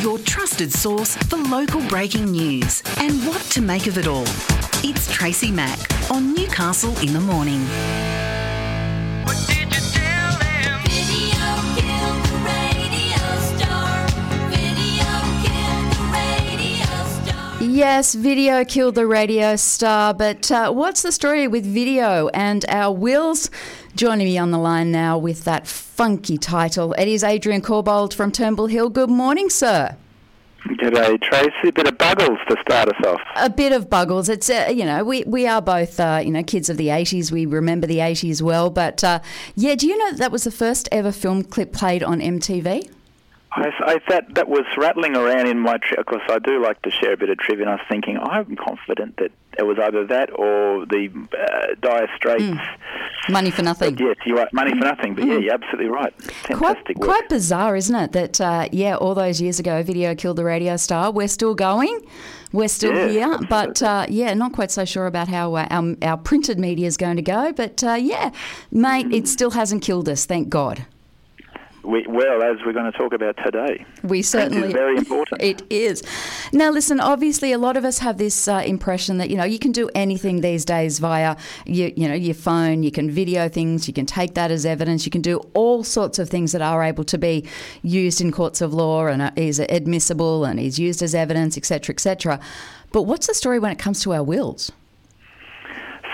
your trusted source for local breaking news and what to make of it all. It's Tracy Mack on Newcastle in the Morning. Yes, video killed the radio star, but uh, what's the story with video and our wills? Joining me on the line now with that funky title, it is Adrian Corbould from Turnbull Hill. Good morning, sir. G'day, Tracy. A bit of buggles to start us off. A bit of buggles. It's uh, you know we we are both uh, you know kids of the eighties. We remember the eighties well, but uh, yeah. Do you know that, that was the first ever film clip played on MTV? I, I that that was rattling around in my. Tri- of course, I do like to share a bit of trivia. and I was thinking, I'm confident that it was either that or the uh, Dire Straits. Mm. Money for nothing. But yes, you are money for nothing. But yeah, you're absolutely right. Quite, Fantastic work. quite bizarre, isn't it? That uh, yeah, all those years ago, video killed the radio star. We're still going. We're still Yeah, here, but uh, yeah, not quite so sure about how uh, our, our printed media is going to go. But uh, yeah, mate, it still hasn't killed us, thank God. We, well, as we're going to talk about today, We certainly is very important. It is. Now, listen. Obviously, a lot of us have this uh, impression that you know you can do anything these days via you, you know your phone. You can video things. You can take that as evidence. You can do all sorts of things that are able to be used in courts of law and is admissible and is used as evidence, etc., etc. But what's the story when it comes to our wills?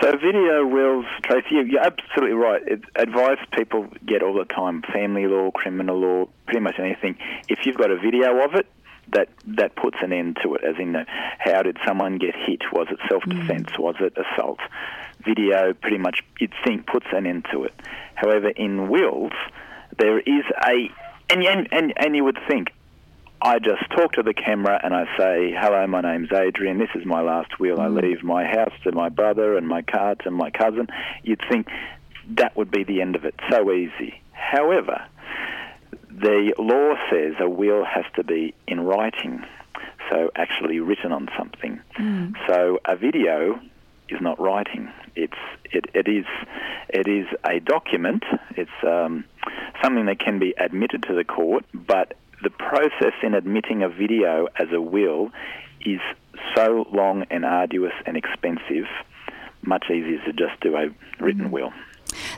So video wills, Tracy, you- you're absolutely right. It, advice people get all the time, family law, criminal law, pretty much anything. If you've got a video of it, that that puts an end to it. As in, how did someone get hit? Was it self-defense? Mm. Was it assault? Video, pretty much, you'd think puts an end to it. However, in wills, there is a, and and and, and you would think, I just talk to the camera and I say, "Hello, my name's Adrian. This is my last will. I leave my house to my brother and my car to my cousin." You'd think that would be the end of it. So easy. However, the law says a will has to be in writing, so actually written on something. So a video is not writing. It's it, it is it is a document. It's um, something that can be admitted to the court, but the process in admitting a video as a will is so long and arduous and expensive. Much easier to just do a written will.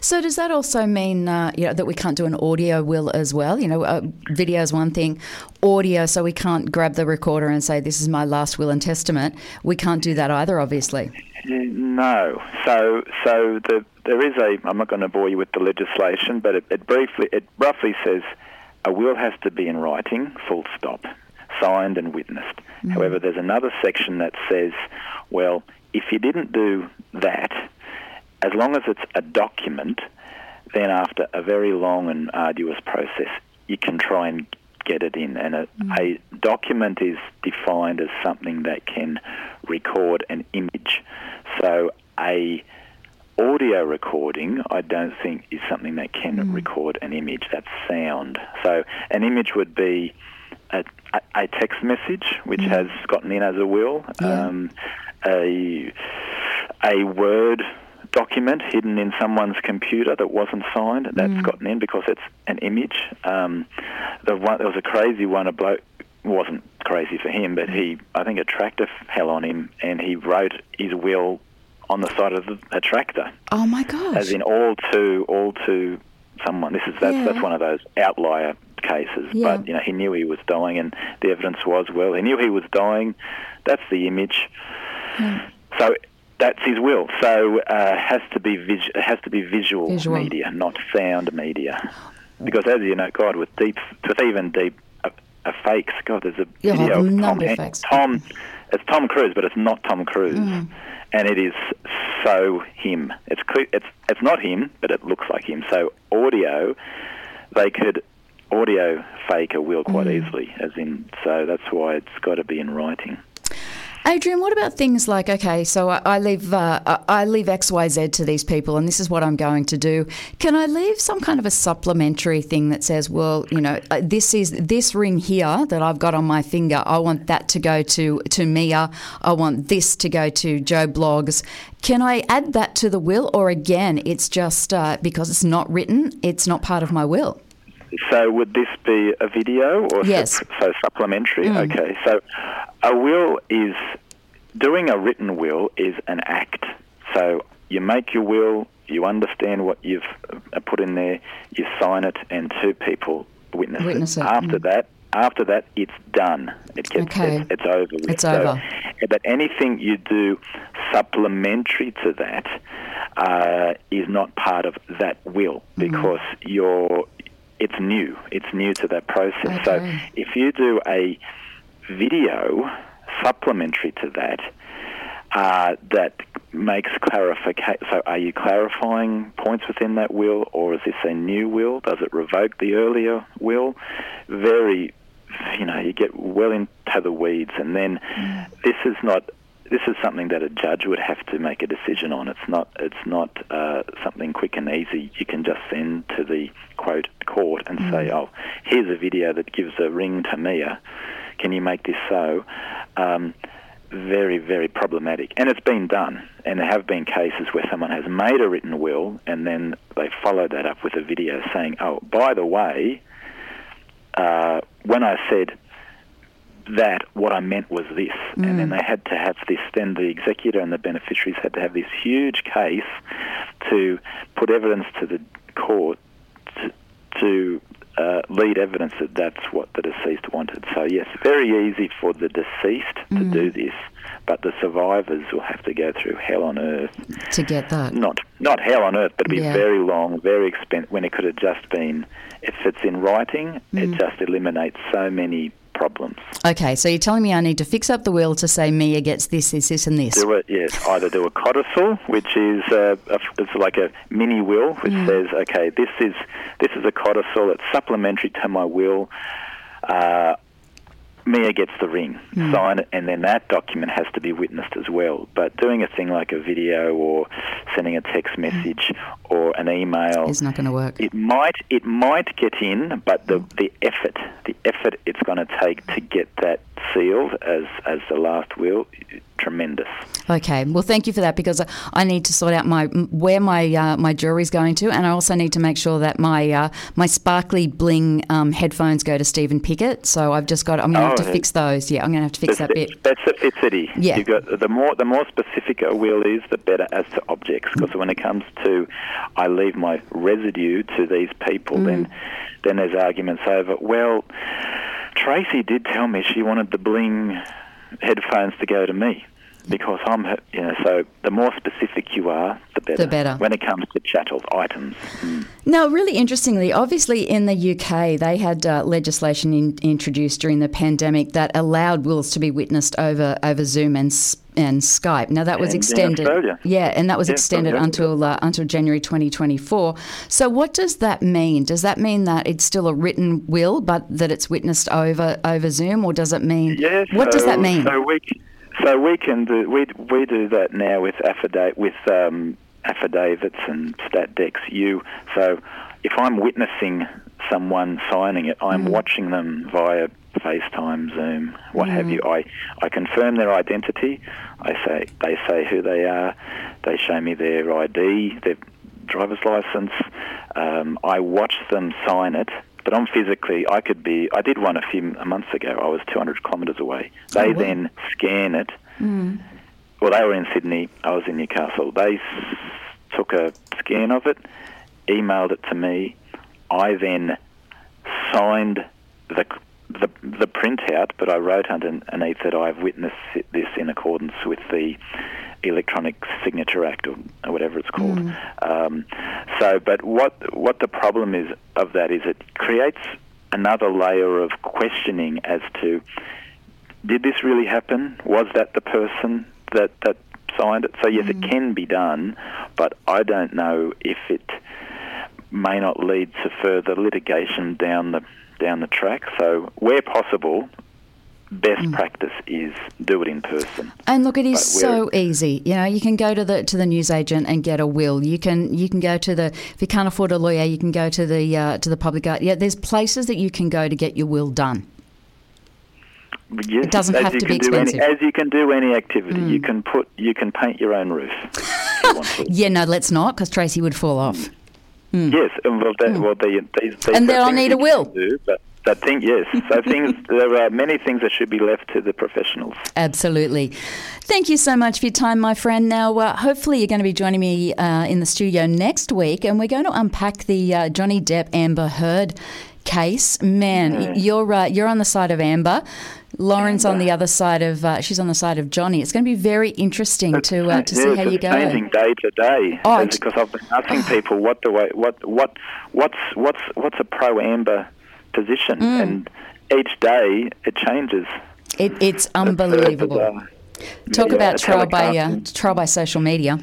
So does that also mean uh, you know that we can't do an audio will as well? You know, uh, video is one thing, audio. So we can't grab the recorder and say this is my last will and testament. We can't do that either, obviously. No. So, so the, there is a. I'm not going to bore you with the legislation, but it, it briefly, it roughly says, a will has to be in writing, full stop, signed and witnessed. Mm. However, there's another section that says, well, if you didn't do that, as long as it's a document, then after a very long and arduous process, you can try and get it in. And a, mm. a document is defined as something that can record an image. So a audio recording, I don't think is something that can record an image. That's sound. So an image would be a, a, text message which has gotten in as a will, Yeah. um, a a word document hidden in someone's computer that wasn't signed that's gotten in because it's an image. Um, the one there was a crazy one. A bloke wasn't crazy for him, but he I think a tractor fell on him and he wrote his will on the side of the, a tractor, Oh my gosh! as in all to all to someone. This is that's Yeah. that's one of those outlier cases. Yeah. But you know he knew he was dying, and the evidence was well he knew he was dying. That's the image. So that's his will. So uh, has to be vis- it has to be visual, Visual. media, not sound media. Because as you know, God, with deep, with even deep uh, uh, fakes, God, there's a Yeah, video a of Tom, of fakes. Tom, it's Tom Cruise, but it's not Tom Cruise, Mm. And it is so him. It's it's it's not him, but it looks like him. So audio, they could audio fake a will quite Mm. easily, as in. So that's why it's got to be in writing. Adrian, what about things like okay, so I, I leave uh, I- leave X Y Z to these people, and this is what I'm going to do. Can I leave some kind of a supplementary thing that says, well, you know, uh, this is this ring here that I've got on my finger. I want that to go to to Mia. I want this to go to Joe Bloggs. Can I add that to the will, or again, it's just uh, because it's not written, it's not part of my will? so would this be a video or Yes. sup- so supplementary? Mm. Okay, so a will is doing a written will is an act. So you make your will, you understand what you've uh, put in there, you sign it, and two people witness, Witness it, After mm. that, after that, it's done. It gets Okay. it's, it's over. With. It's So- over. But anything you do supplementary to that uh, is not part of that will Mm-hmm. because you're it's new. It's new to that process. So if you do a video supplementary to that, uh, that makes clarification. So, are you clarifying points within that will, or is this a new will? Does it revoke the earlier will? Very, you know, you get well into the weeds, and then this is not. This is something that a judge would have to make a decision on. It's not. It's not uh, something quick and easy. You can just send to the quote court and say, "Oh, here's a video that gives a ring to Mia. Can you make this so?" Um, very, very problematic. And it's been done. And there have been cases where someone has made a written will and then they follow that up with a video saying, oh, by the way, uh, when I said that, what I meant was this. And then they had to have this, then the executor and the beneficiaries had to have this huge case to put evidence to the court to, to uh, lead evidence that that's what the deceased wanted. So yes, very easy for the deceased to do this, but the survivors will have to go through hell on earth. to get that. Not not hell on earth, but it'd be Yeah. very long, very expensive. When it could have just been, if it's in writing, Mm. it just eliminates so many problems. Okay, so you're telling me I need to fix up the will to say Mia gets this, this, this, and this. Do it, yes. Either do a codicil, which is uh, a, it's like a mini will, which says, okay, this is this is a codicil. It's supplementary to my will. Uh, Mia gets the ring, mm. sign it, and then that document has to be witnessed as well. But doing a thing like a video or sending a text mm. message or an email is not going to work. it might it might get in, but the the effort the effort it's going to take to get that sealed as as the last will tremendous. Okay, well, thank you for that because I need to sort out my where my uh, my jewelry's going to, and I also need to make sure that my uh, my sparkly bling um, headphones go to Stephen Pickett. So I've just got I'm going to have Oh, to fix those. Yeah, I'm going to have to fix that that's, bit. fitcity. Yeah. You got the more the more specific a will is, the better as to objects. Because when it comes to, I leave my residue to these people, then Mm. then there's arguments over. Well, Tracy did tell me she wanted the bling headphones to go to me. Because I'm, you know, so the more specific you are, the better. The better. When it comes to chattel items. Mm. Now, really interestingly, obviously in the UK, they had uh, legislation in, introduced during the pandemic that allowed wills to be witnessed over over Zoom and and Skype. Now that was And extended, yeah, and that was Yeah, extended until uh, until January 2024. So, what does that mean? Does that mean that it's still a written will, but that it's witnessed over over Zoom, or does it mean? Yeah. what does so- that mean? So we, so we can do we we do that now with affidavit with um, affidavits and stat decs. You so if I'm witnessing someone signing it, I'm Mm. watching them via FaceTime, Zoom, what have Mm. you. I I confirm their identity. I say they say who they are. They show me their ID, their driver's license. Um, I watch them sign it. But I'm physically, I could be, I did one a few months ago. I was 200 kilometres away. Oh, they Oh, wow. then scan it. Hmm. Well, they were in Sydney. I was in Newcastle. They s- took a scan of it, emailed it to me. I then signed the the, the printout, but I wrote underneath that I've witnessed this in accordance with the Electronic Signature Act or, or whatever it's called. Um, so, but what what the problem is of that is it creates another layer of questioning as to did this really happen? Was that the person that that signed it? So yes, it can be done, but I don't know if it may not lead to further litigation down the down the track. So where possible, best practice is do it in person. And look, it is so easy. You know, you can go to the to the newsagent and get a will. You can you can go to the if you can't afford a lawyer, you can go to the uh, to the public art. Yeah, there's places that you can go to get your will done. Yes, It doesn't have to be do any- expensive. as you can do any activity, you hmm. can put you can paint your own roof. you. Yeah, no, let's not, because Tracy would fall off. Hmm. Yes, and well, they, hmm. well, they, they, they And there they'll need a will. Do, but that thing, yes. So things, there are many things that should be left to the professionals. Absolutely. Thank you so much for your time, my friend. Now, uh, hopefully, you're going to be joining me uh, in the studio next week, and we're going to unpack the uh, Johnny Depp Amber Heard case. Man, you're uh, you're on the side of Amber. Lauren's on the other side of uh, she's on the side of Johnny. It's going to be very interesting to uh, to see how you go. changing day to day. Oh, because I've been asking people what the way, what what what's what's what's a pro amber position, Mm. and each day it changes. It, it's It's, uh, unbelievable. Talk Yeah, about trial by uh, trial by social media.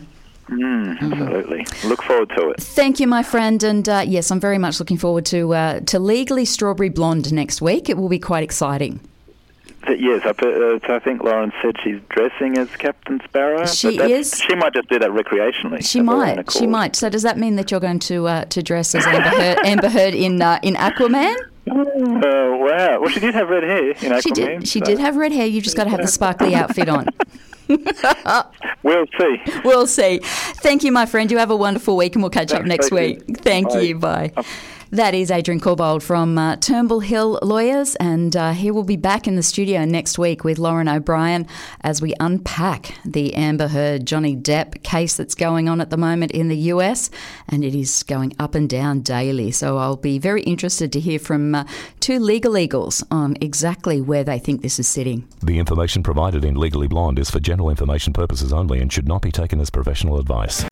Mm, absolutely. Look forward to it. Thank you, my friend, and uh, yes, I'm very much looking forward to uh, to legally strawberry blonde next week. It will be quite exciting. Yes, I, uh, I think Lauren said she's dressing as Captain Sparrow. She is. She might just do that recreationally. She of her own might. She might. So does that mean that you're going to uh, to dress as Amber Heard, Amber Heard in uh, in Aquaman? Oh wow! Well, she did have red hair. You know, She did. She did have red hair. You just got to have the sparkly outfit on. We'll see. We'll see. Thank you, my friend. You have a wonderful week, and we'll catch up next week. Thank Bye. you. Bye. That is Adrian Corbould from uh, Turnbull Hill Lawyers, and uh, he will be back in the studio next week with Lauren O'Brien as we unpack the Amber Heard Johnny Depp case that's going on at the moment in the US, and it is going up and down daily. So I'll be very interested to hear from uh, two legal eagles on exactly where they think this is sitting. The information provided in Legally Blonde is for general information purposes only and should not be taken as professional advice.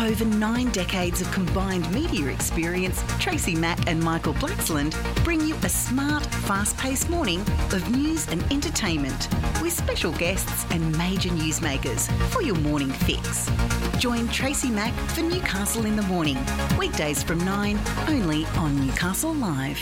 Over nine decades of combined media experience, Tracy Mack and Michael Blacksland bring you a smart, fast paced morning of news and entertainment with special guests and major newsmakers for your morning fix. Join Tracy Mack for Newcastle in the Morning, weekdays from 9, only on Newcastle Live.